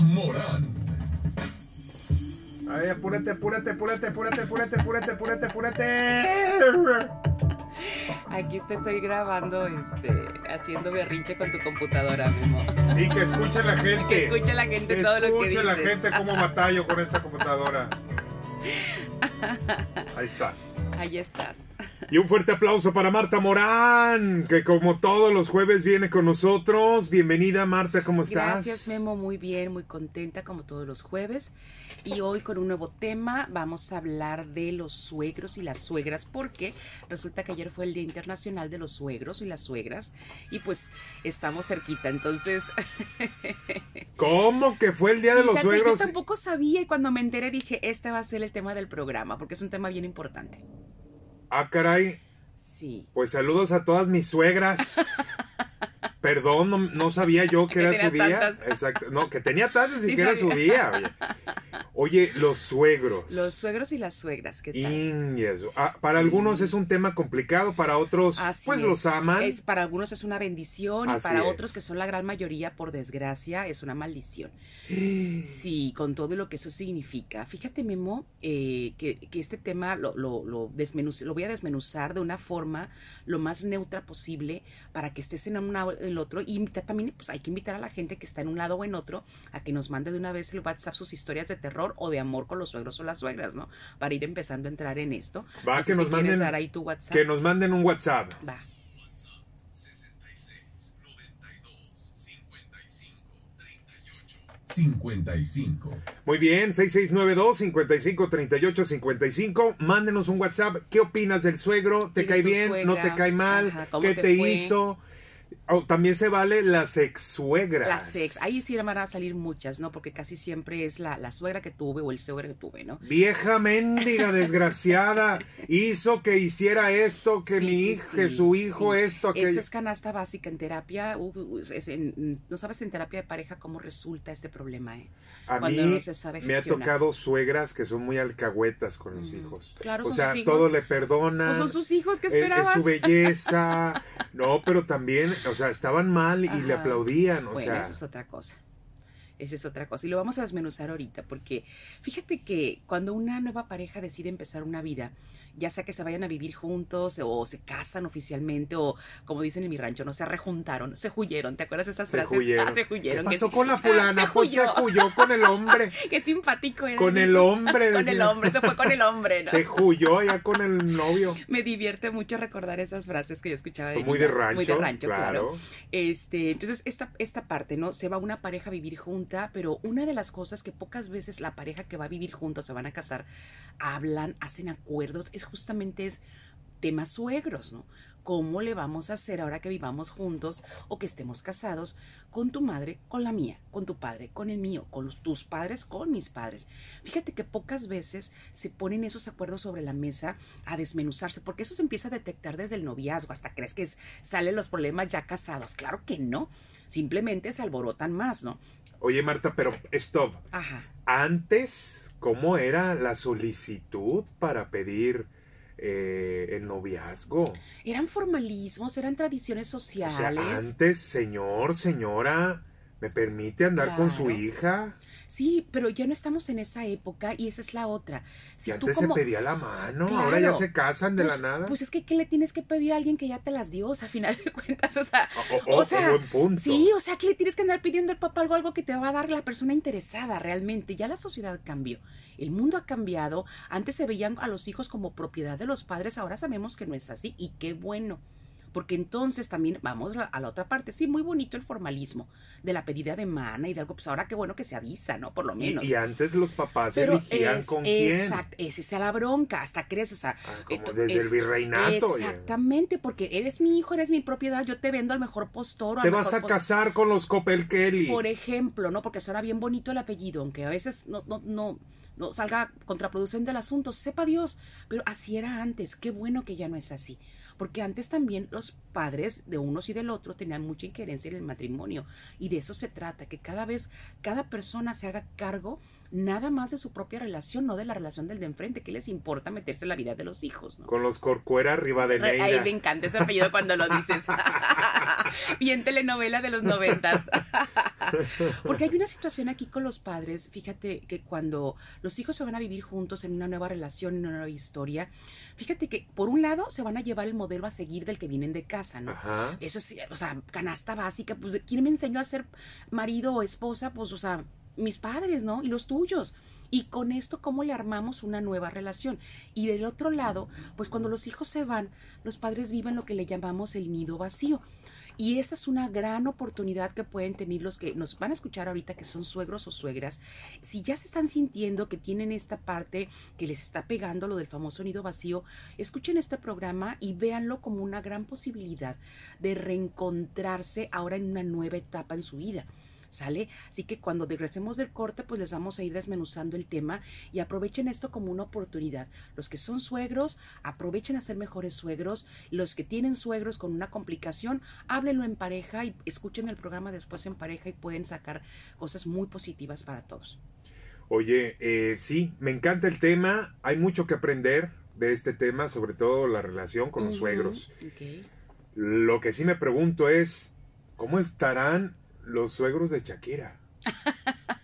Morán. Ay, apúrate, apúrate, apúrate, apúrate, apúrate, apúrate, apúrate, apúrate. Aquí te estoy grabando, este, haciendo berrinche con tu computadora, Memo. Y que escuche la gente. Que escuche la gente Que todo lo que escuche la dices. gente cómo batallo con esta computadora. Ahí está. Ahí estás. Y un fuerte aplauso para Marta Morán, que como todos los jueves viene con nosotros. Bienvenida Marta, ¿cómo estás? Gracias, Memo. Muy bien, muy contenta como todos los jueves. Y hoy con un nuevo tema vamos a hablar de los suegros y las suegras, porque resulta que ayer fue el Día Internacional de los Suegros y las Suegras. Y pues estamos cerquita, entonces... ¿Cómo que fue el día de los suegros? Yo tampoco sabía y cuando me enteré dije, este va a ser el tema del programa, porque es un tema bien importante. Ah, caray. Sí. Pues saludos a todas mis suegras. Perdón, no, no sabía yo que, Que era su día. tantas. Exacto. No, que tenía tantas y Sí que era su día. Oye. Oye, los suegros. Los suegros y las suegras, ¿qué tal? Indias. Ah, para Sí. algunos es un tema complicado, para otros Así pues es. los aman. Es, para algunos es una bendición y para es. otros, que son la gran mayoría, por desgracia, es una maldición. Sí, con todo lo que eso significa. Fíjate, Memo, eh, que, que este tema lo, lo, lo, desmenuz- lo voy a desmenuzar de una forma lo más neutra posible para que estés en un lado o el otro. Y invitar también, pues hay que invitar a la gente que está en un lado o en otro a que nos mande de una vez el WhatsApp sus historias de terror o de amor con los suegros o las suegras, ¿no? Para ir empezando a entrar en esto. Va, No sé que nos si manden- dar ahí tu WhatsApp. Que nos manden un WhatsApp. Va. 66 92 55 38 55. Muy bien, 6692-553855. Mándenos un WhatsApp. ¿Qué opinas del suegro? ¿Te ¿Quién cae bien? ¿No te cae mal? Ajá, ¿cómo ¿Qué te te, hizo? O también se vale las ex-suegras. Las ex, ahí sí van a salir muchas, ¿no? Porque casi siempre es la, la suegra que tuve o el suegro que tuve, ¿no? Vieja mendiga desgraciada, hizo que hiciera esto, que Sí, mi sí, hija, que su hijo sí. esto, aquello. Esa es canasta básica en terapia. uh, uh, es en- no sabes en terapia de pareja cómo resulta este problema, ¿eh? A cuando mí no se sabe me ha tocado suegras que son muy alcahuetas con los hijos. Claro, o son sea, sus hijos. todo le perdonan. Pues son sus hijos, ¿qué es- es esperabas? su belleza. No, pero también, o sea, estaban mal y le aplaudían, o bueno, sea. eso es otra cosa. Esa es otra cosa. Y lo vamos a desmenuzar ahorita, porque fíjate que cuando una nueva pareja decide empezar una vida, ya sea que se vayan a vivir juntos o se casan oficialmente o como dicen en mi rancho, no se rejuntaron, se huyeron. ¿Te acuerdas de estas Se frases? huyeron. Ah, se huyeron. ¿Qué que pasó sí. con la Ah, fulana? se pues se huyó. huyó con el hombre. Qué simpático era. Con el hombre, Con el hombre, se fue con el hombre, ¿no? Se huyó ya con el novio. Me divierte mucho recordar esas frases que yo escuchaba. Son muy de rancho. Muy de rancho, claro. claro. Este, entonces, esta, esta parte, ¿no? Se va una pareja a vivir junta, pero una de las cosas que pocas veces la pareja que va a vivir juntos se van a casar, hablan, hacen acuerdos, es justamente es temas suegros, ¿no? ¿Cómo le vamos a hacer ahora que vivamos juntos o que estemos casados con tu madre, con la mía, con tu padre, con el mío, con tus padres, con mis padres? Fíjate que pocas veces se ponen esos acuerdos sobre la mesa a desmenuzarse, porque eso se empieza a detectar desde el noviazgo, hasta crees que es- salen los problemas ya casados. Claro que no, simplemente se alborotan más, ¿no? Oye, Marta, pero stop. Ajá. Antes, ¿cómo era la solicitud para pedir eh, el noviazgo? Eran formalismos, eran tradiciones O sociales. sea, antes, señor, señora, ¿me permite andar con su hija? Sí, pero ya no estamos en esa época y esa es la otra. Si tú antes como- se pedía la mano, ahora ya se casan de pues, la nada. Pues es que, ¿qué le tienes que pedir a alguien que ya te las dio? O sea, a final de cuentas, o sea, o, o- o sea, buen punto. Sí, o sea, que le tienes que andar pidiendo al papá algo, algo que te va a dar la persona interesada realmente. Ya la sociedad cambió. El mundo ha cambiado. Antes se veían a los hijos como propiedad de los padres, ahora sabemos que no es así y qué bueno. Porque entonces también vamos a la otra parte. Sí, muy bonito el formalismo de la pedida de mana y de algo. Pues ahora qué bueno que se avisa, ¿no? Por lo menos. y antes los papás Pero elegían es, con quién. exacto, ese es la bronca, hasta crees, o sea, Ah, como esto desde el virreinato. Exactamente, porque eres mi hijo, eres mi propiedad, yo te vendo al mejor postor. al Te vas mejor a casar con los Copel Kelly. Por ejemplo, ¿no? Porque suena bien bonito el apellido, aunque a veces no, no, no, no salga contraproducente el asunto, sepa Dios. Pero así era antes, qué bueno que ya no es así. Porque antes también los padres de unos y del otro tenían mucha injerencia en el matrimonio. Y de eso se trata, que cada vez, cada persona se haga cargo nada más de su propia relación, no de la relación del de enfrente. ¿Qué les importa meterse en la vida de los hijos? ¿no? Con los Corcuera arriba de Ay, Neira. me encanta ese apellido cuando lo dices. Bien telenovela de los noventas. Porque hay una situación aquí con los padres, fíjate que cuando los hijos se van a vivir juntos en una nueva relación, en una nueva historia, fíjate que por un lado se van a llevar el modelo a seguir del que vienen de casa, ¿no? Ajá. Eso sí, o sea, canasta básica, pues ¿quién me enseñó a ser marido o esposa? Pues, o sea, mis padres, ¿no? Y los tuyos. Y con esto, ¿cómo le armamos una nueva relación? Y del otro lado, pues cuando los hijos se van, los padres viven lo que le llamamos el nido vacío. Y esta es una gran oportunidad que pueden tener los que nos van a escuchar ahorita, que son suegros o suegras. Si ya se están sintiendo que tienen esta parte que les está pegando lo del famoso nido vacío, escuchen este programa y véanlo como una gran posibilidad de reencontrarse ahora en una nueva etapa en su vida. ¿Sale? Así que cuando regresemos del corte, pues les vamos a ir desmenuzando el tema y aprovechen esto como una oportunidad. Los que son suegros, aprovechen a ser mejores suegros. Los que tienen suegros con una complicación, háblenlo en pareja y escuchen el programa después en pareja y pueden sacar cosas muy positivas para todos. Oye, eh, sí, me encanta el tema. Hay mucho que aprender de este tema, sobre todo la relación con los suegros. Lo que sí me pregunto es, ¿cómo estarán los suegros de Shakira?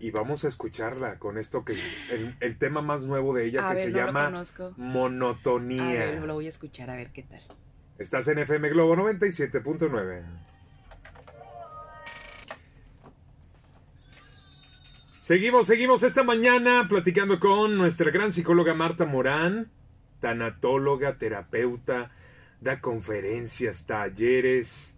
Y vamos a escucharla con esto que el, el tema más nuevo de ella A que ver, se no llama monotonía. A ver, lo voy a escuchar, a ver qué tal. Estás en FM Globo 97.9. Seguimos, seguimos esta mañana platicando con nuestra gran psicóloga Marta Morán, tanatóloga, terapeuta, da conferencias, talleres,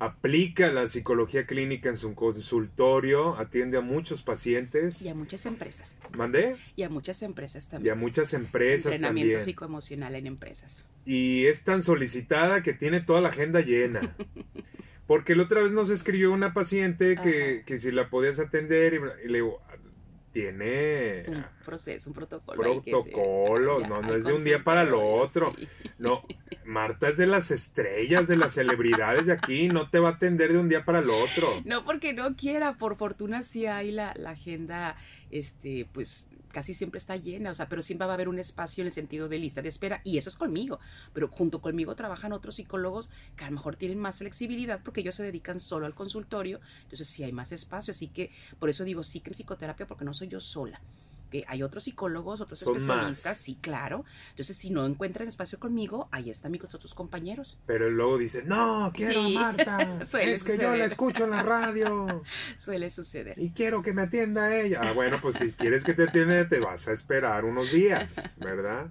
aplica la psicología clínica en su consultorio, atiende a muchos pacientes. Y a muchas empresas. ¿Mandé? Y a muchas empresas Y a también. muchas empresas Entrenamiento también. psicoemocional en empresas. y es tan solicitada que tiene toda la agenda llena. Porque la otra vez nos escribió una paciente que, que si la podías atender y, y le digo, tiene Un proceso, un protocolo. se- ya, no, no es de un día para el otro. sí. No, Marta es de las estrellas, de las celebridades de aquí, no te va a atender de un día para el otro. No porque no quiera, por fortuna sí hay la, la agenda, este, pues casi siempre está llena, o sea, pero siempre va a haber un espacio en el sentido de lista de espera y eso es conmigo, pero junto conmigo trabajan otros psicólogos que a lo mejor tienen más flexibilidad porque ellos se dedican solo al consultorio, entonces sí hay más espacio, así que por eso digo sí que en psicoterapia porque no soy yo sola. Que hay otros psicólogos, otros Son especialistas, más. sí, claro. Entonces, si no encuentran espacio conmigo, ahí están mis otros compañeros. Pero luego dice, no, quiero Sí, a Marta, suele es que yo suceder. la escucho en la radio. Suele suceder. Y quiero que me atienda ella. Ah, bueno, pues si quieres que te atienda, te vas a esperar unos días, ¿verdad?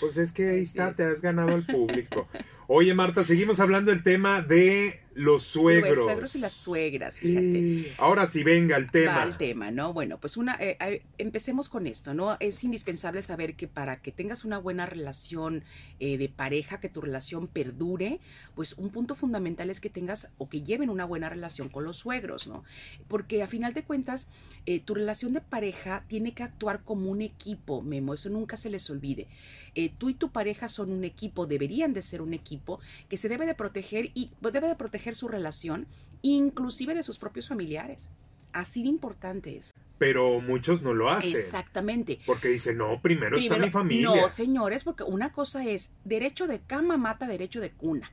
Pues es que ahí está, es. te has ganado al público. Oye, Marta, seguimos hablando del tema de los suegros. Los suegros y las suegras, fíjate. Ahora sí, venga el tema. Va al tema, ¿no? Bueno, pues una, eh, eh, empecemos con esto, ¿no? Es indispensable saber que para que tengas una buena relación eh, de pareja, que tu relación perdure, pues un punto fundamental es que tengas o que lleven una buena relación con los suegros, ¿no? Porque a final de cuentas, eh, tu relación de pareja tiene que actuar como un equipo, Memo, eso nunca se les olvide. Eh, tú y tu pareja son un equipo, deberían de ser un equipo que se debe de proteger y debe de proteger su relación, inclusive de sus propios familiares. Así de importante es. Pero muchos no lo hacen. Exactamente. Porque dicen, no, primero, está mi familia. No, señores, porque una cosa es derecho de cama mata derecho de cuna.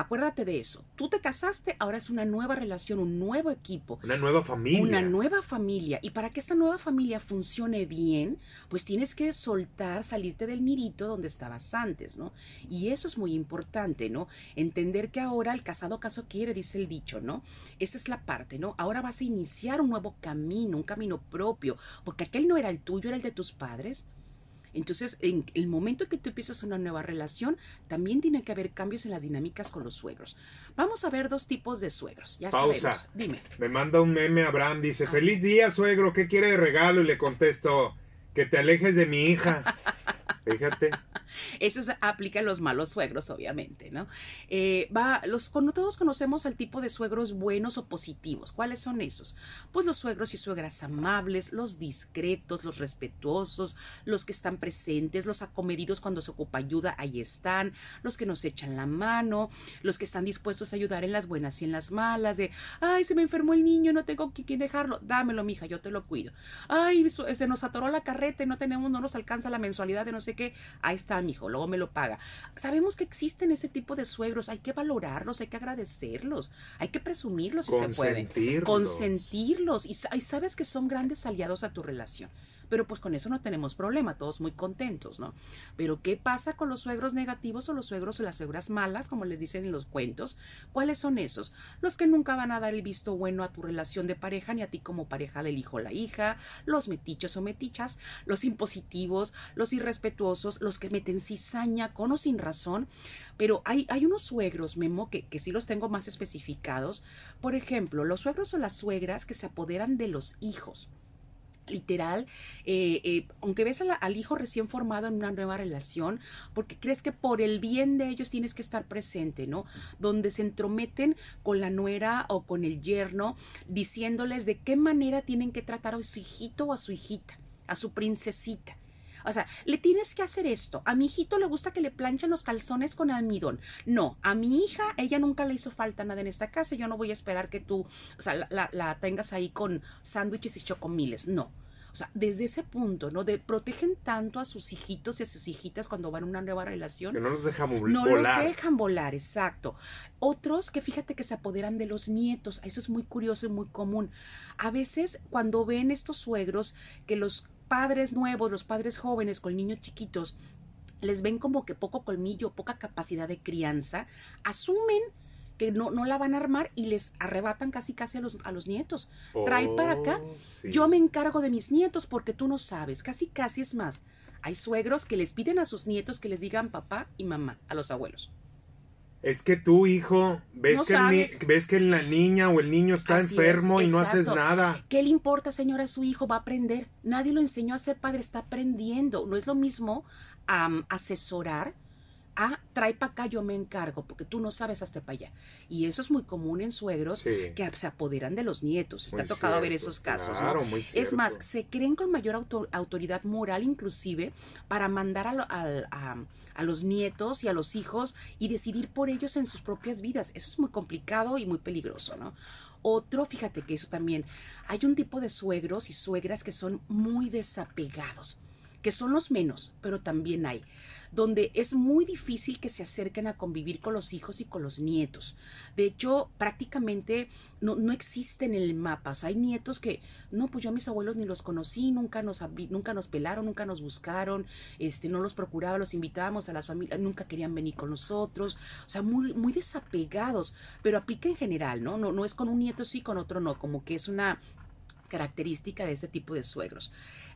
Acuérdate de eso. Tú te casaste, ahora es una nueva relación, un nuevo equipo. Una nueva familia. Una nueva familia. Y para que esta nueva familia funcione bien, pues tienes que soltar, salirte del nidito donde estabas antes, ¿no? Y eso es muy importante, ¿no? Entender que ahora el casado caso quiere, dice el dicho, ¿no? Esa es la parte, ¿no? Ahora vas a iniciar un nuevo camino, un camino propio, porque aquel no era el tuyo, era el de tus padres. Entonces, en el momento en que tú empiezas una nueva relación, también tiene que haber cambios en las dinámicas con los suegros. Vamos a ver dos tipos de suegros. Ya Pausa. sabemos. Dime. Me manda un meme Abraham, dice, Ah. feliz día, suegro, ¿qué quiere de regalo? Y le contesto, que te alejes de mi hija. Fíjate. Eso se aplica a los malos suegros, obviamente, ¿no? Eh, va, los, todos conocemos el tipo de suegros buenos o positivos. ¿Cuáles son esos? Pues los suegros y suegras amables, los discretos, los respetuosos, los que están presentes, los acomedidos cuando se ocupa ayuda, ahí están, los que nos echan la mano, los que están dispuestos a ayudar en las buenas y en las malas, de, ay, se me enfermó el niño, no tengo que que dejarlo, dámelo, mija, yo te lo cuido. Ay, se nos atoró la carreta no tenemos, no nos alcanza la mensualidad de no sé qué, ahí está, mijo, luego me lo paga. Sabemos que existen ese tipo de suegros, hay que valorarlos, hay que agradecerlos, hay que presumirlos si se puede. Consentirlos. Y sabes que son grandes aliados a tu relación. Pero pues con eso no tenemos problema, todos muy contentos, ¿no? Pero ¿qué pasa con los suegros negativos o los suegros o las suegras malas, como les dicen en los cuentos? ¿Cuáles son esos? Los que nunca van a dar el visto bueno a tu relación de pareja ni a ti como pareja del hijo o la hija, los metichos o metichas, los impositivos, los irrespetuosos, los que meten cizaña con o sin razón. Pero hay, hay unos suegros, Memo, que, que sí los tengo más especificados. Por ejemplo, los suegros o las suegras que se apoderan de los hijos literal, eh, eh, aunque ves al hijo recién formado en una nueva relación, porque crees que por el bien de ellos tienes que estar presente, ¿no? Donde se entrometen con la nuera o con el yerno, diciéndoles de qué manera tienen que tratar a su hijito o a su hijita, a su princesita. O sea, le tienes que hacer esto. A mi hijito le gusta que le planchan los calzones con almidón. No, a mi hija, ella nunca le hizo falta nada en esta casa. Yo no voy a esperar que tú, o sea, la, la- la tengas ahí con sándwiches y chocomiles. No. O sea, desde ese punto, ¿no? De protegen tanto a sus hijitos y a sus hijitas cuando van a una nueva relación. Que no nos deja vol- No volar. los dejan volar, exacto. Otros que fíjate que se apoderan de los nietos, eso es muy curioso y muy común. A veces cuando ven estos suegros que los padres nuevos, los padres jóvenes con niños chiquitos, les ven como que poco colmillo, poca capacidad de crianza, asumen que no, no la van a armar y les arrebatan casi casi a los, a los nietos. trae para acá, Oh, sí. Yo me encargo de mis nietos porque tú no sabes, casi casi es más. Hay suegros que les piden a sus nietos que les digan papá y mamá, a los abuelos. Es que tú, hijo, ves, No que el ves que la niña o el niño está Así es, enfermo y no haces nada. ¿Qué le importa, señora? Su hijo va a aprender. Nadie lo enseñó a ser padre, está aprendiendo. No es lo mismo asesorar a trae para acá, yo me encargo, porque tú no sabes hasta para allá. Y eso es muy común en suegros Sí. que se apoderan de los nietos. Muy ha tocado ver esos casos, ¿no? claro, muy Es más, se creen con mayor auto- autoridad moral inclusive para mandar a, al- a- a los nietos y a los hijos y decidir por ellos en sus propias vidas. Eso es muy complicado y muy peligroso, ¿no? Otro, fíjate que eso también, hay un tipo de suegros y suegras que son muy desapegados, que son los menos, pero también hay, donde es muy difícil que se acerquen a convivir con los hijos y con los nietos. De hecho, prácticamente no, no existen en el mapa. O sea, hay nietos que, no, pues yo a mis abuelos ni los conocí, nunca nos, nunca nos pelaron, nunca nos buscaron, este, no los procuraba, los invitábamos a las familias, nunca querían venir con nosotros. O sea, muy, muy desapegados, pero aplica en general, ¿no? No, no es con un nieto sí, con otro no, como que es una característica de este tipo de suegros.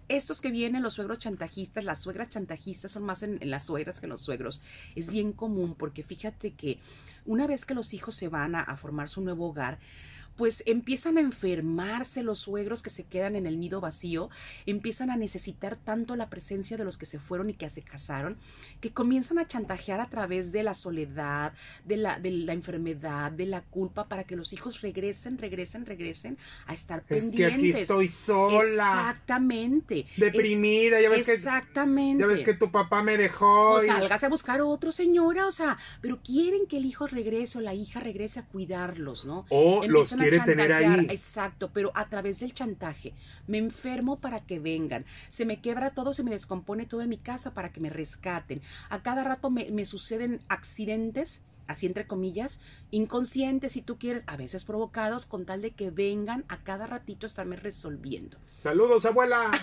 Estos que vienen, los suegros chantajistas, las suegras chantajistas son más en, las suegras que en los suegros. Es bien común porque fíjate que una vez que los hijos se van a formar su nuevo hogar, pues empiezan a enfermarse los suegros que se quedan en el nido vacío, empiezan a necesitar tanto la presencia de los que se fueron y que se casaron, que comienzan a chantajear a través de la soledad, de la, de la enfermedad, de la culpa, para que los hijos regresen, regresen, regresen a estar Es que pendientes. aquí estoy sola, Exactamente. deprimida, ya ves Es- que Exactamente. ya ves que tu papá me dejó. Pues y- salgas a buscar otro, señora, o sea, pero quieren que el hijo regrese o la hija regrese a cuidarlos, ¿no? o los Empiezan a quiere tener ahí. Exacto, pero a través del chantaje. Me enfermo para que vengan. Se me quebra todo, se me descompone todo en mi casa para que me rescaten. A cada rato me, me suceden accidentes, así entre comillas, inconscientes, si tú quieres, a veces provocados, con tal de que vengan a cada ratito a estarme resolviendo. Saludos, abuela.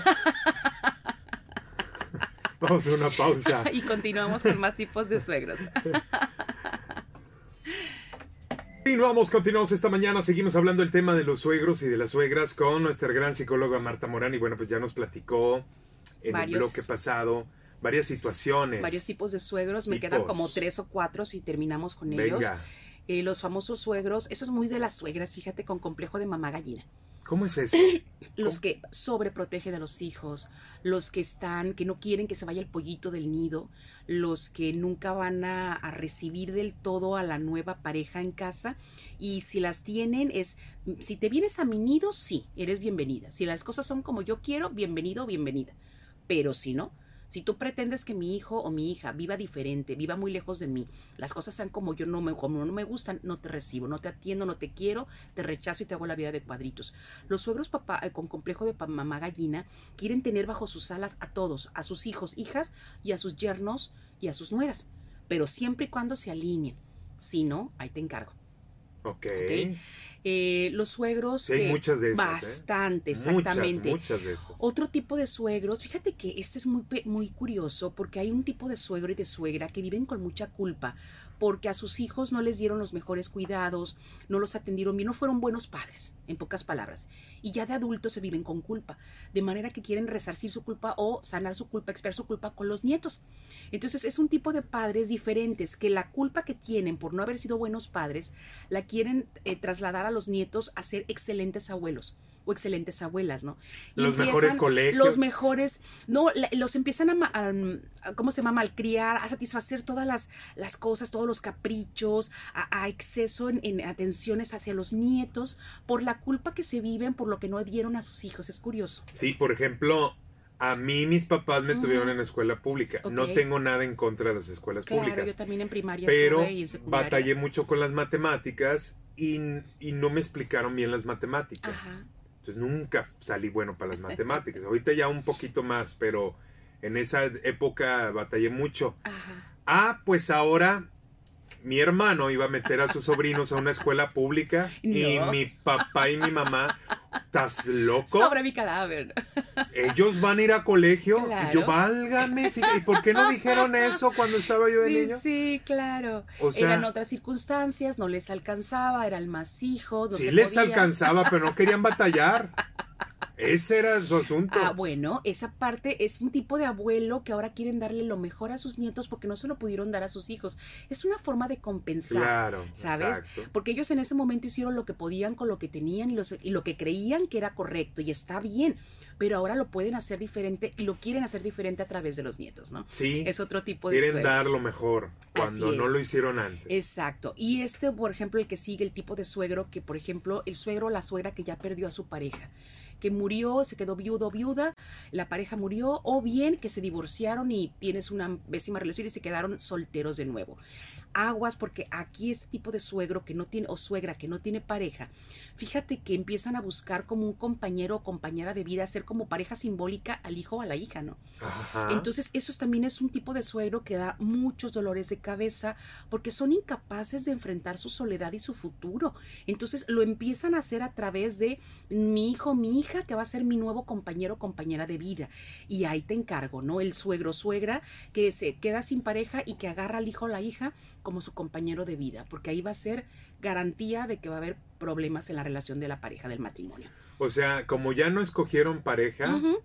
Vamos a una pausa. y continuamos con más tipos de suegros. Continuamos, continuamos esta mañana. Seguimos hablando del tema de los suegros y de las suegras con nuestra gran psicóloga Marta Morán. Y bueno, pues ya nos platicó en Varios- el bloque pasado varias situaciones. Varios tipos de suegros, me quedan como tres o cuatro si terminamos con ellos. Eh, los famosos suegros, eso es muy de las suegras, fíjate, con complejo de mamá gallina. ¿Cómo es eso? Los que sobreprotegen a los hijos, los que están, que no quieren que se vaya el pollito del nido, los que nunca van a, a recibir del todo a la nueva pareja en casa. Y si las tienen, es, si te vienes a mi nido, sí, eres bienvenida. Si las cosas son como yo quiero, bienvenido o bienvenida. Pero si no, si tú pretendes que mi hijo o mi hija viva diferente, viva muy lejos de mí, las cosas sean como yo no me, como no me gustan, no te recibo, no te atiendo, no te quiero, te rechazo y te hago la vida de cuadritos. Los suegros papá eh, con complejo de mamá gallina quieren tener bajo sus alas a todos, a sus hijos, hijas y a sus yernos y a sus nueras, pero siempre y cuando se alineen. Si no, ahí te encargo. Ok. Ok. Eh, los suegros Sí, hay que- muchas de esas. ¿eh? bastante, Muchas, exactamente. muchas de esas. Otro tipo de suegros, fíjate que este es muy, muy curioso porque hay un tipo de suegro y de suegra que viven con mucha culpa porque a sus hijos no les dieron los mejores cuidados, no los atendieron bien, no fueron buenos padres, en pocas palabras. Y ya de adultos se viven con culpa, de manera que quieren resarcir su culpa o sanar su culpa, expiar su culpa con los nietos. Entonces es un tipo de padres diferentes que la culpa que tienen por no haber sido buenos padres la quieren eh, trasladar a los nietos a ser excelentes abuelos o excelentes abuelas, ¿no? Y Los mejores colegios. Los mejores, no, los empiezan a, a, a- ¿cómo se llama? Malcriar, a satisfacer todas las, las cosas, todos los caprichos, a, a exceso en, en atenciones hacia los nietos, por la culpa que se viven, por lo que no dieron a sus hijos. Es curioso. Sí, por ejemplo, a mí mis papás me tuvieron en escuela pública. No tengo nada en contra de las escuelas Claro, públicas. yo también en primaria pero estuve y en secundaria. batallé mucho con las matemáticas y, y no me explicaron bien las matemáticas. Ajá. Entonces nunca salí bueno para las matemáticas. Ahorita ya un poquito más, pero en esa época batallé mucho. Ajá. Ah, pues ahora mi hermano iba a meter a sus sobrinos a una escuela pública y mi papá y mi mamá, ¿estás loco? Sobre mi cadáver. Ellos van a ir a colegio y yo, válgame, fíjate, ¿y por qué no dijeron eso cuando estaba yo de Sí, niño? sí, claro. O sea, Eran otras circunstancias, no les alcanzaba, eran más hijos. No sí se les alcanzaba, pero no querían batallar. Ese era su asunto. Ah, bueno, esa parte es un tipo de abuelo que ahora quieren darle lo mejor a sus nietos porque no se lo pudieron dar a sus hijos. Es una forma de compensar. claro, ¿sabes? exacto. Porque ellos en ese momento hicieron lo que podían con lo que tenían y, los- y lo que creían que era correcto y está bien, pero ahora lo pueden hacer diferente y lo quieren hacer diferente a través de los nietos, ¿no? Sí, Es otro tipo de quieren suegros. dar lo mejor cuando no lo hicieron antes. Exacto. Y este, por ejemplo, el que sigue, el tipo de suegro, que por ejemplo, el suegro o la suegra que ya perdió a su pareja, que murió, se quedó viudo viuda, la pareja murió, o bien que se divorciaron y tienes una pésima relación y se quedaron solteros de nuevo. Aguas, porque aquí este tipo de suegro que no tiene, o suegra que no tiene pareja, fíjate que empiezan a buscar como un compañero o compañera de vida, ser como pareja simbólica al hijo o a la hija, ¿no? Ajá. Entonces, eso es- también es un tipo de suegro que da muchos dolores de cabeza porque son incapaces de enfrentar su soledad y su futuro. Entonces, lo empiezan a hacer a través de mi hijo, mi hija, que va a ser mi nuevo compañero o compañera de vida. Y ahí te encargo, ¿no? El suegro, suegra, que se queda sin pareja y que agarra al hijo o la hija como su compañero de vida, porque ahí va a ser garantía de que va a haber problemas en la relación de la pareja, del matrimonio. O sea, como ya no escogieron pareja, pues-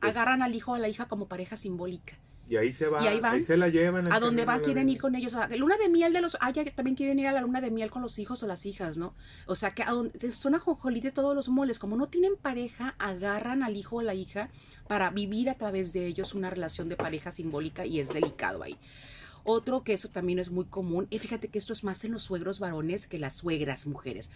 Agarran al hijo o a la hija como pareja simbólica. y ahí se va, Y ahí van. se la llevan. a donde camino va de la quieren ir con ellos. A la luna de miel de los. Ah, ya también quieren ir a la luna de miel con los hijos o las hijas, ¿no? O sea, que a donde, son ajonjolites todos los moles. Como no tienen pareja, agarran al hijo o la hija para vivir a través de ellos una relación de pareja simbólica y es delicado ahí. Otro que eso también es muy común, y fíjate que esto es más en los suegros varones que las suegras mujeres.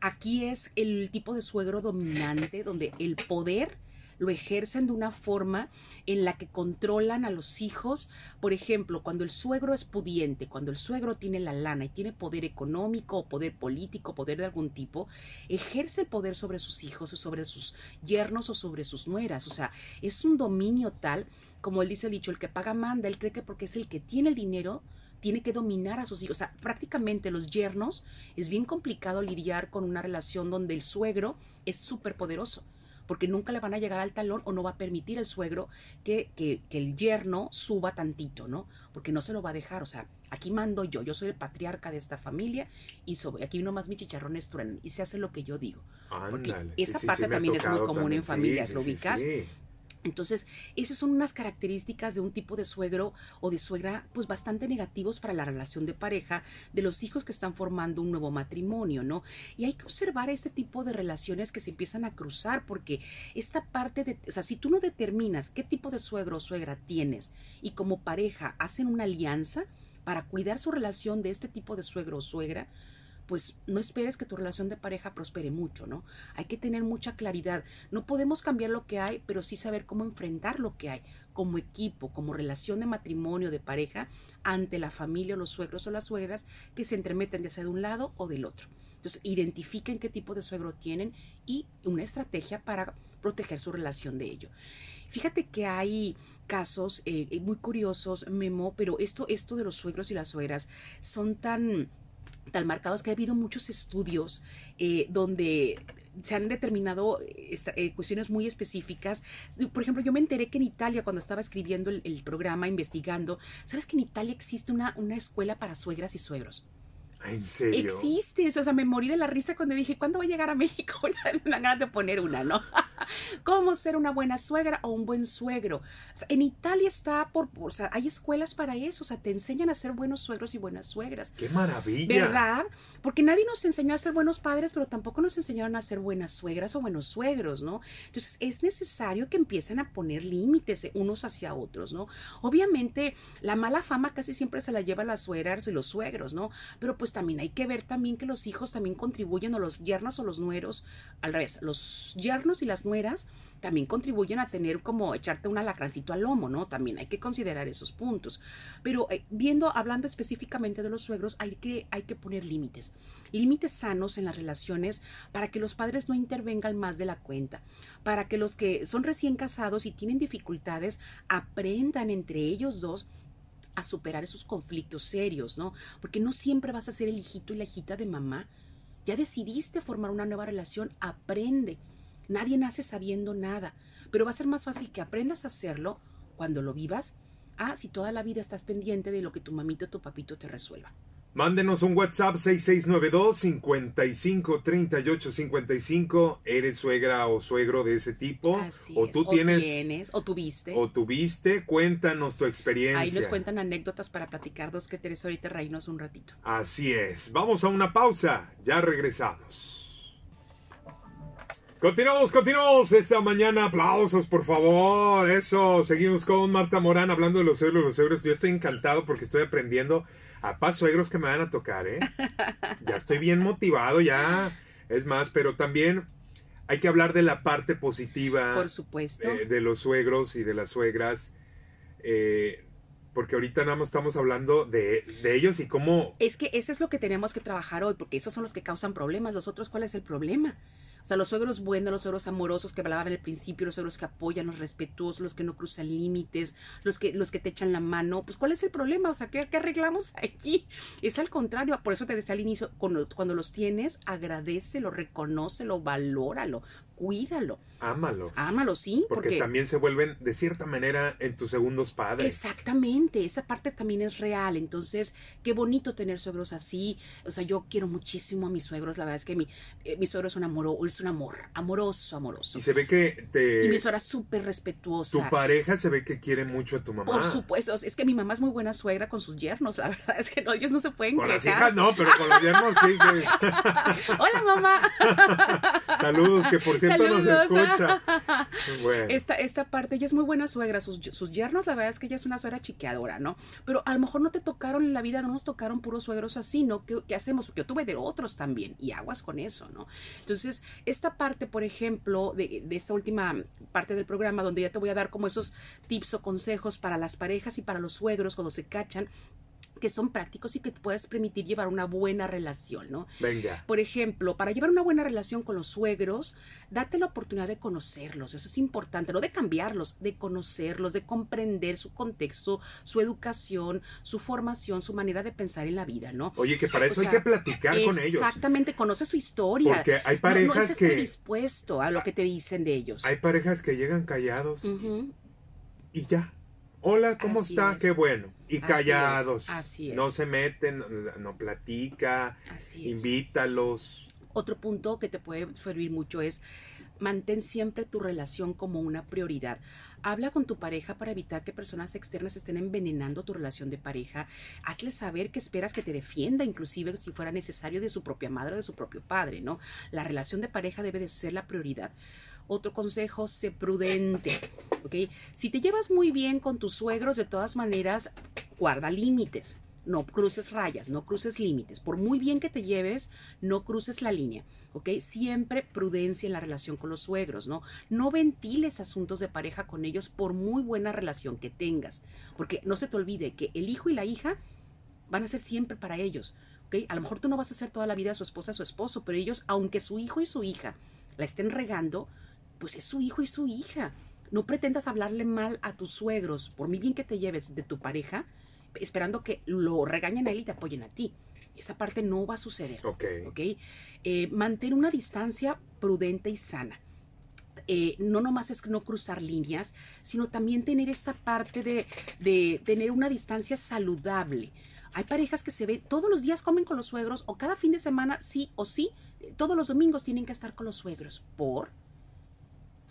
Aquí es el tipo de suegro dominante donde el poder lo ejercen de una forma en la que controlan a los hijos. Por ejemplo, cuando el suegro es pudiente, cuando el suegro tiene la lana y tiene poder económico o poder político, poder de algún tipo, ejerce el poder sobre sus hijos o sobre sus yernos o sobre sus nueras. O sea, es un dominio tal, como él dice el dicho, el que paga manda, él cree que porque es el que tiene el dinero, tiene que dominar a sus hijos. O sea, prácticamente los yernos es bien complicado lidiar con una relación donde el suegro es súper poderoso porque nunca le van a llegar al talón o no va a permitir el suegro que, que, que, el yerno suba tantito, ¿no? Porque no se lo va a dejar, o sea, aquí mando yo, yo soy el patriarca de esta familia y sobre, aquí nomás mis chicharrones truenan y se hace lo que yo digo. Porque esa sí, parte sí también es muy común en familias, ¿lo sí, ubicas? Entonces, esas son unas características de un tipo de suegro o de suegra, pues bastante negativos para la relación de pareja de los hijos que están formando un nuevo matrimonio, ¿no? Y hay que observar este tipo de relaciones que se empiezan a cruzar, porque esta parte de, o sea, si tú no determinas qué tipo de suegro o suegra tienes y como pareja hacen una alianza para cuidar su relación de este tipo de suegro o suegra, pues no esperes que tu relación de pareja prospere mucho, ¿no? Hay que tener mucha claridad. No podemos cambiar lo que hay, pero sí saber cómo enfrentar lo que hay como equipo, como relación de matrimonio, de pareja, ante la familia o los suegros o las suegras que se entremeten ya sea de un lado o del otro. Entonces, identifiquen qué tipo de suegro tienen y una estrategia para proteger su relación de ello. Fíjate que hay casos eh, muy curiosos, Memo, pero esto, esto de los suegros y las suegras son tan tan marcados que ha habido muchos estudios eh, donde se han determinado eh, cuestiones muy específicas. Por ejemplo, yo me enteré que en Italia, cuando estaba escribiendo el, el programa, investigando, ¿sabes que en Italia existe una, una escuela para suegras y suegros? ¿En serio? Existe, o sea, me morí de la risa cuando dije, ¿cuándo voy a llegar a México? Una ganas de poner una, ¿no? ¿Cómo ser una buena suegra o un buen suegro? O sea, en Italia está por, o sea, hay escuelas para eso, o sea, te enseñan a ser buenos suegros y buenas suegras. ¡Qué maravilla! ¿Verdad? Porque nadie nos enseñó a ser buenos padres, pero tampoco nos enseñaron a ser buenas suegras o buenos suegros, ¿no? Entonces, es necesario que empiecen a poner límites unos hacia otros, ¿no? Obviamente, la mala fama casi siempre se la lleva las suegras y los suegros, ¿no? Pero pues también hay que ver también que los hijos también contribuyen, o los yernos o los nueros, al revés, los yernos y las nueras también contribuyen a tener como echarte un alacrancito al lomo, ¿no? También hay que considerar esos puntos. Pero eh, viendo, hablando específicamente de los suegros, hay que, hay que poner límites. Límites sanos en las relaciones para que los padres no intervengan más de la cuenta, para que los que son recién casados y tienen dificultades aprendan entre ellos dos a superar esos conflictos serios, ¿no? Porque no siempre vas a ser el hijito y la hijita de mamá. Ya decidiste formar una nueva relación, aprende. Nadie nace sabiendo nada, pero va a ser más fácil que aprendas a hacerlo cuando lo vivas, a si toda la vida estás pendiente de lo que tu mamito o tu papito te resuelva. Mándenos un WhatsApp 6692 55 38 55. ¿Eres suegra o suegro de ese tipo? Así o es. tú tienes tienes, o tuviste. o tuviste, cuéntanos tu experiencia. Ahí nos cuentan anécdotas para platicar dos que Teresa ahorita reírnos un ratito. Así es. Vamos a una pausa. Ya regresamos. Continuamos, continuamos esta mañana. Aplausos, por favor. Eso. Seguimos con Marta Morán hablando de los suegros, los suegros. Yo estoy encantado porque estoy aprendiendo a paz suegros que me van a tocar, ¿eh? Ya estoy bien motivado, ya. Es más, pero también hay que hablar de la parte positiva Por supuesto. eh, de los suegros y de las suegras. eh, porque ahorita nada más estamos hablando de, de ellos y cómo Es que eso es lo que tenemos que trabajar hoy, porque esos son los que causan problemas. Los otros, ¿cuál es el problema? O sea, los suegros buenos, los suegros amorosos que hablaban al principio, los suegros que apoyan, los respetuosos, los que no cruzan límites, los que, los que te echan la mano, pues ¿cuál es el problema? O sea, ¿qué, qué arreglamos aquí? Es al contrario, por eso te decía al inicio, cuando, cuando los tienes, agradecelo, reconócelo, valóralo, cuídalo, ámalos. ámalo, sí, porque, porque, también se vuelven de cierta manera en tus segundos padres. Exactamente, esa parte también es real. Entonces, qué bonito tener suegros así. O sea, yo quiero muchísimo a mis suegros. La verdad es que mi, eh, mi suegro es un amor, es un amor, amoroso, amoroso. Y se ve que te Y mi suegra es súper respetuosa. tu pareja se ve que quiere mucho a tu mamá. Por supuesto, es que mi mamá es muy buena suegra con sus yernos, la verdad es que no, ellos no se pueden Con las hijas no, pero con los yernos sí. que- Hola mamá. Saludos, que por cierto Bueno, Esta, esta parte, ella es muy buena suegra, sus, sus yernos, la verdad es que ella es una suegra chiqueadora, ¿no? Pero a lo mejor no te tocaron en la vida, no nos tocaron puros suegros así, ¿no? ¿Qué, qué hacemos? Porque yo tuve de otros también, y aguas con eso, ¿no? Entonces, esta parte, por ejemplo, de, de esta última parte del programa, donde ya te voy a dar como esos tips o consejos para las parejas y para los suegros cuando se cachan, que son prácticos y que te puedes permitir llevar una buena relación, ¿no? venga. Por ejemplo, para llevar una buena relación con los suegros, date la oportunidad de conocerlos, eso es importante, no de cambiarlos, de conocerlos, de comprender su contexto, su educación, su formación, su manera de pensar en la vida, ¿no? Oye, que para eso O hay que platicar con ellos. Exactamente, conoce su historia. Porque hay No- parejas no, estés que predispuesto a lo que te dicen de ellos. hay parejas que llegan callados y ya. Hola, ¿cómo Así está? es. Qué bueno. Y Así callados. es, así es. No se meten, no, no platica, Así invítalos. Otro punto que te puede servir mucho es Mantén siempre tu relación como una prioridad. Habla con tu pareja para evitar que personas externas estén envenenando tu relación de pareja. Hazle saber que esperas que te defienda, inclusive si fuera necesario de su propia madre o de su propio padre, ¿no? La relación de pareja debe de ser la prioridad. Otro consejo, sé prudente, ¿ok? Si te llevas muy bien con tus suegros, de todas maneras, guarda límites. No cruces rayas, no cruces límites. Por muy bien que te lleves, no cruces la línea, ¿ok? Siempre prudencia en la relación con los suegros, ¿no? No ventiles asuntos de pareja con ellos por muy buena relación que tengas, porque no se te olvide que el hijo y la hija van a ser siempre para ellos, ¿ok? A lo mejor tú no vas a ser toda la vida su esposa, su esposo, pero ellos, aunque su hijo y su hija la estén regando, pues es su hijo y su hija. No pretendas hablarle mal a tus suegros, por muy bien que te lleves de tu pareja, esperando que lo regañen a él y te apoyen a ti. Esa parte no va a suceder. Ok. ¿ok? Eh, mantén una distancia prudente y sana. Eh, no nomás es no cruzar líneas, sino también tener esta parte de, de tener una distancia saludable. Hay parejas que se ven, todos los días comen con los suegros o cada fin de semana, sí o sí, todos los domingos tienen que estar con los suegros. ¿Por?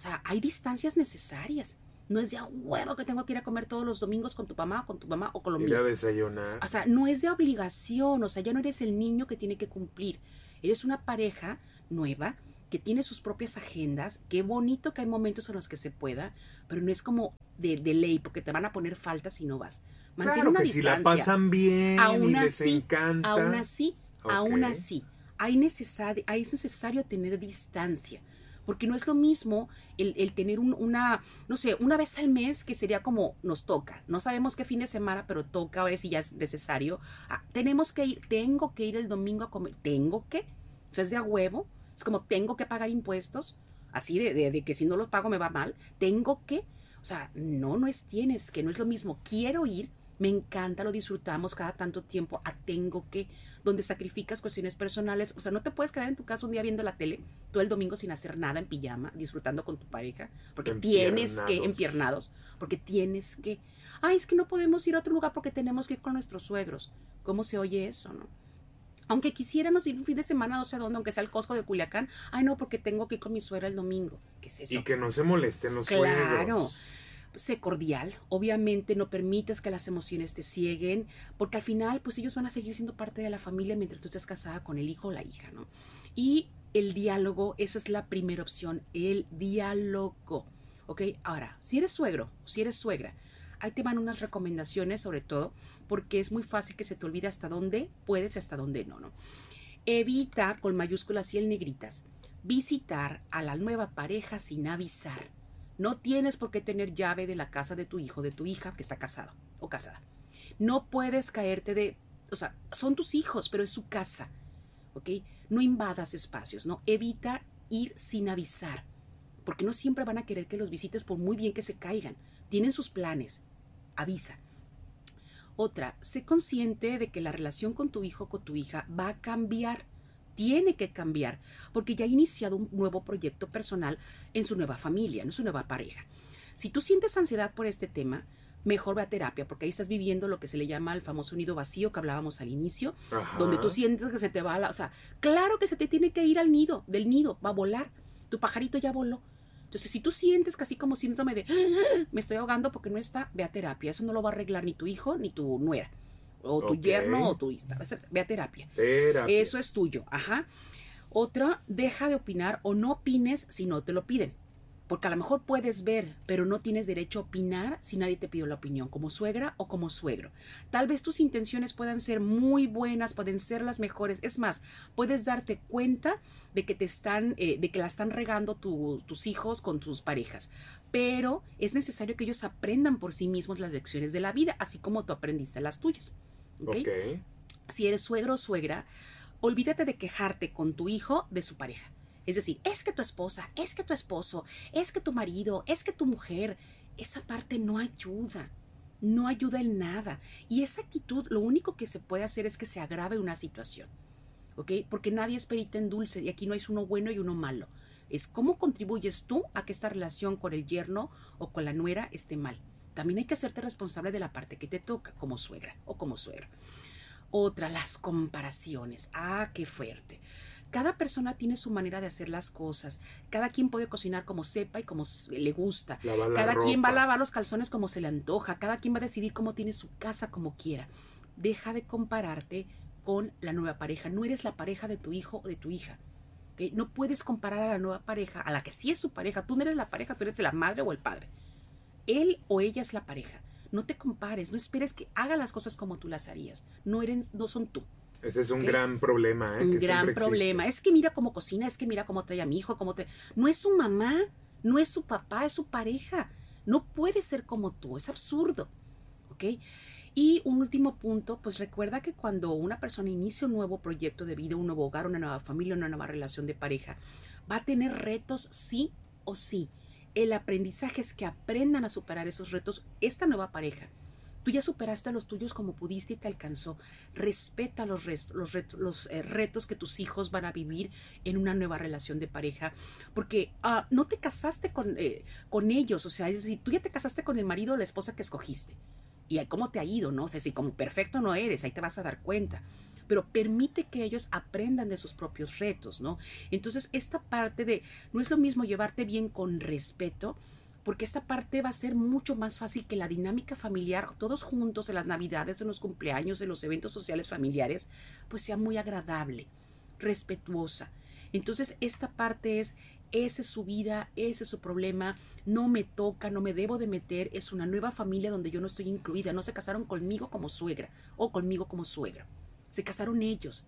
O sea, hay distancias necesarias. No es de a huevo que tengo que ir a comer todos los domingos con tu mamá, con tu mamá o con lo Ir mío. a desayunar. O sea, no es de obligación, o sea, ya no eres el niño que tiene que cumplir. Eres una pareja nueva que tiene sus propias agendas. Qué bonito que hay momentos en los que se pueda, pero no es como de, de ley, porque te van a poner faltas si no vas. Mantén claro una que si la distancia. pasan bien Aún y les así, encanta. Aún así, aún así, hay necesari- hay- es necesario tener distancia. Porque no es lo mismo el, el tener un- una, no sé, una vez al mes que sería como nos toca. No sabemos qué fin de semana, pero toca, a ver si ya es necesario. Ah, tenemos que ir, tengo que ir el domingo a comer. ¿Tengo que? O sea, es de a huevo. Es como tengo que pagar impuestos. Así de, de- que si no los pago me va mal. ¿Tengo que? O sea, no, no es tienes que, no es lo mismo. Quiero ir, me encanta, lo disfrutamos cada tanto tiempo. A tengo que, donde sacrificas cuestiones personales. O sea, no te puedes quedar en tu casa un día viendo la tele todo el domingo sin hacer nada en pijama, disfrutando con tu pareja, porque tienes que, Empiernados. porque tienes que. Ay, es que no podemos ir a otro lugar porque tenemos que ir con nuestros suegros. ¿Cómo se oye eso, no? Aunque quisiéramos ir un fin de semana, no sé dónde, aunque sea el Costco de Culiacán, ay no, porque tengo que ir con mi suegra el domingo. ¿Qué es eso? Y que no se molesten los Claro. suegros. Sé cordial, obviamente no permitas que las emociones te cieguen, porque al final pues ellos van a seguir siendo parte de la familia mientras tú estés casada con el hijo o la hija, ¿no? Y el diálogo, esa es la primera opción, el diálogo, ¿ok? Ahora, si eres suegro si eres suegra, ahí te van unas recomendaciones sobre todo, porque es muy fácil que se te olvide hasta dónde puedes y hasta dónde no, ¿no? Evita, con mayúsculas y en negritas, visitar a la nueva pareja sin avisar. No tienes por qué tener llave de la casa de tu hijo, de tu hija que está casado o casada. No puedes caerte de, o sea, son tus hijos, pero es su casa, ¿ok? No invadas espacios, ¿no? Evita ir sin avisar, porque no siempre van a querer que los visites por muy bien que se caigan. Tienen sus planes, avisa. Otra, sé consciente de que la relación con tu hijo o con tu hija va a cambiar. Tiene que cambiar, porque ya ha iniciado un nuevo proyecto personal en su nueva familia, en su nueva pareja. Si tú sientes ansiedad por este tema, mejor ve a terapia, porque ahí estás viviendo lo que se le llama el famoso nido vacío que hablábamos al inicio, Ajá. donde tú sientes que se te va la... O sea, claro que se te tiene que ir al nido, del nido, va a volar. Tu pajarito ya voló. Entonces, si tú sientes casi como síndrome de "Ah, me estoy ahogando porque no está, ve a terapia. Eso no lo va a arreglar ni tu hijo ni tu nuera. O tu yerno o tu hija. Ve a terapia. Terapia. Eso es tuyo, ajá. Otra, deja de opinar o no opines si no te lo piden. Porque a lo mejor puedes ver, pero no tienes derecho a opinar si nadie te pidió la opinión, como suegra o como suegro. Tal vez tus intenciones puedan ser muy buenas, pueden ser las mejores. Es más, puedes darte cuenta de que te están, eh, de que la están regando tu- tus hijos con tus parejas. Pero es necesario que ellos aprendan por sí mismos las lecciones de la vida, así como tú aprendiste las tuyas. Si eres suegro o suegra, olvídate de quejarte con tu hijo de su pareja. Es decir, es que tu esposa, es que tu esposo, es que tu marido, es que tu mujer. Esa parte no ayuda. No ayuda en nada. Y esa actitud, lo único que se puede hacer es que se agrave una situación. ¿Ok? Porque nadie es perita en dulce y aquí no es uno bueno y uno malo. Es cómo contribuyes tú a que esta relación con el yerno o con la nuera esté mal. También hay que hacerte responsable de la parte que te toca como suegra o como suegro. Otra, las comparaciones. Ah, qué fuerte. cada persona tiene su manera de hacer las cosas. Cada quien puede cocinar como sepa y como le gusta. Cada quien va a lavar los calzones como se le antoja. Cada quien va a decidir cómo tiene su casa como quiera. Deja de compararte con la nueva pareja. No eres la pareja de tu hijo o de tu hija. ¿ok? No puedes comparar a la nueva pareja, a la que sí es su pareja. Tú no eres la pareja, tú eres la madre o el padre. Él o ella es la pareja. No te compares, no esperes que haga las cosas como tú las harías. No, eres, no son tú. Ese es un gran problema, ¿eh? un que gran existe. problema. Es que mira cómo cocina, es que mira cómo trae a mi hijo, cómo trae... No es su mamá, no es su papá, es su pareja. No puede ser como tú, es absurdo. ¿Ok? Y un último punto, pues recuerda que cuando una persona inicia un nuevo proyecto de vida, un nuevo hogar, una nueva familia, una nueva relación de pareja, va a tener retos sí o sí. El aprendizaje es que aprendan a superar esos retos esta nueva pareja. Tú ya superaste los tuyos como pudiste y te alcanzó. Respeta los, eh, retos que tus hijos van a vivir en una nueva relación de pareja, porque ah, no te casaste con, eh, con ellos, o sea, es decir, tú ya te casaste con el marido o la esposa que escogiste. Y cómo te ha ido, ¿no? O sea, si como perfecto no eres, ahí te vas a dar cuenta. Pero permite que ellos aprendan de sus propios retos, ¿no? Entonces, esta parte de, no es lo mismo llevarte bien con respeto, porque esta parte va a ser mucho más fácil que la dinámica familiar, todos juntos en las navidades, en los cumpleaños, en los eventos sociales familiares, pues sea muy agradable, respetuosa. Entonces, esta parte es, esa es su vida, ese es su problema, no me toca, no me debo de meter, es una nueva familia donde yo no estoy incluida, no se casaron conmigo como suegra o conmigo como suegra, se casaron ellos.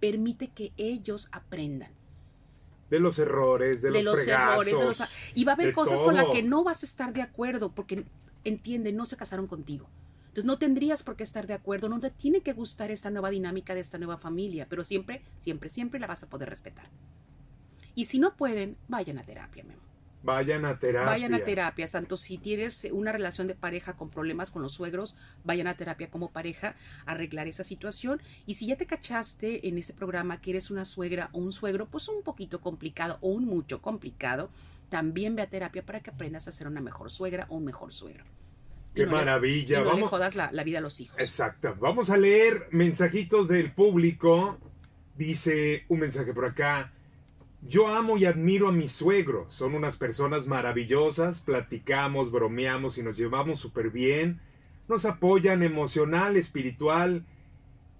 Permite que ellos aprendan De los errores, de, de los, los errores, de los- y va a haber cosas con las que no vas a estar de acuerdo porque entiende, no se casaron contigo. Entonces no tendrías por qué estar de acuerdo, no te tiene que gustar esta nueva dinámica de esta nueva familia, pero siempre, siempre, siempre la vas a poder respetar. Y si no pueden, vayan a terapia, Memo. Vayan a terapia. Vayan a terapia, tanto si tienes una relación de pareja con problemas con los suegros, vayan a terapia como pareja a arreglar esa situación. Y si ya te cachaste en este programa que eres una suegra o un suegro, pues un poquito complicado o un mucho complicado, también ve a terapia para que aprendas a ser una mejor suegra o un mejor suegro. Qué no maravilla. no le Vamos, jodas la, la vida a los hijos. Exacto. Vamos a leer mensajitos del público. Dice un mensaje por acá. Yo amo y admiro a mis suegros. Son unas personas maravillosas. Platicamos, bromeamos y nos llevamos súper bien. Nos apoyan emocional, espiritual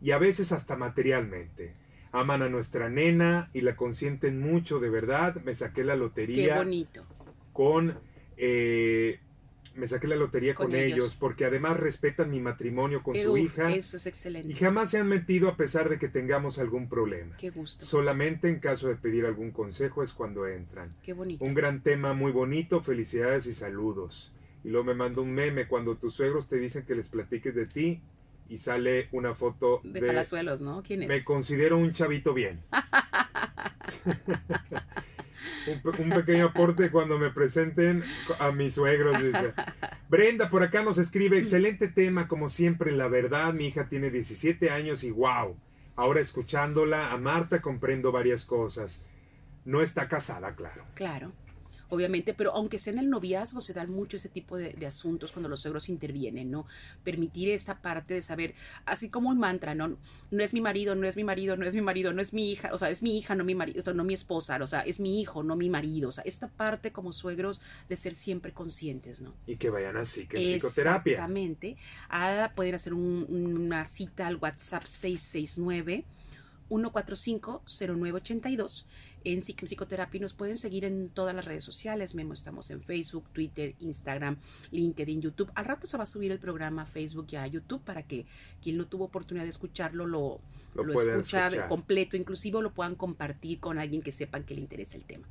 y a veces hasta materialmente. Aman a nuestra nena y la consienten mucho, de verdad. Me saqué la Qué lotería bonito. con eh, me saqué la lotería con, Con ellos. ellos. porque además respetan mi matrimonio con su hija Eso es excelente. y jamás se han metido a pesar de que tengamos algún problema. Qué gusto. Solamente en caso de pedir algún consejo es cuando entran. Qué bonito. Un gran tema muy bonito, felicidades y saludos. Y luego me manda un meme cuando tus suegros te dicen que les platiques de ti y sale una foto De de... Palazuelos, ¿no? ¿Quién es? Me considero un chavito bien. un, un pequeño aporte cuando me presenten a mis suegros. Dice. Brenda por acá nos escribe, excelente tema, como siempre, la verdad, mi hija tiene 17 años y wow. Ahora escuchándola a Marta comprendo varias cosas. No está casada, claro. Claro, obviamente, pero aunque sea en el noviazgo, se dan mucho ese tipo de, de asuntos cuando los suegros intervienen, ¿no? Permitir esta parte de saber, así como un mantra, ¿no? No es mi marido, no es mi marido, no es mi marido, no es mi hija, o sea, es mi hija, no mi marido, no mi esposa, o sea, es mi hijo, no mi marido, o sea, esta parte como suegros de ser siempre conscientes, ¿no? Y que vayan así, que en psicoterapia. Exactamente. Ah, pueden hacer un- una cita al WhatsApp 669 145-0982 en Psic- Psicoterapia y nos pueden seguir en todas las redes sociales. Memo, estamos en Facebook, Twitter, Instagram, LinkedIn, YouTube. Al rato se va a subir el programa a Facebook y a YouTube para que quien no tuvo oportunidad de escucharlo lo, Lo lo, escucha escuchar. completo, inclusive lo puedan compartir con alguien que sepan que le interesa el tema.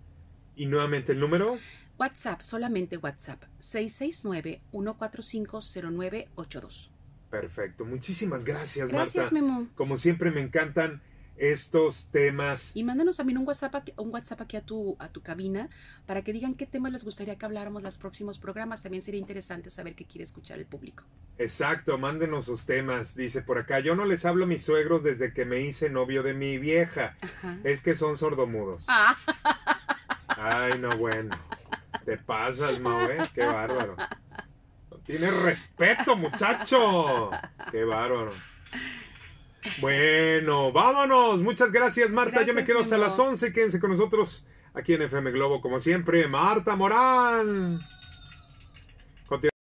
Y nuevamente el número. WhatsApp, solamente WhatsApp, 669-145-0982. Perfecto. Muchísimas gracias, Gracias, Marta. Memo. Como siempre me encantan estos temas. Y mándanos también un WhatsApp, aquí, un WhatsApp aquí a tu, a tu cabina para que digan qué temas les gustaría que habláramos los próximos programas. También sería interesante saber qué quiere escuchar el público. Exacto, mándenos sus temas. Dice por acá, yo no les hablo a mis suegros desde que me hice novio de mi vieja. Ajá. Es que son sordomudos. Ah, Ay, no, bueno. Te pasas, Mau, ¿eh? Qué bárbaro. No tienes respeto, muchacho. Qué bárbaro. Bueno, vámonos. Muchas gracias, Marta. Yo me quedo hasta las 11. Quédense con nosotros aquí en FM Globo, como siempre. Marta Morán.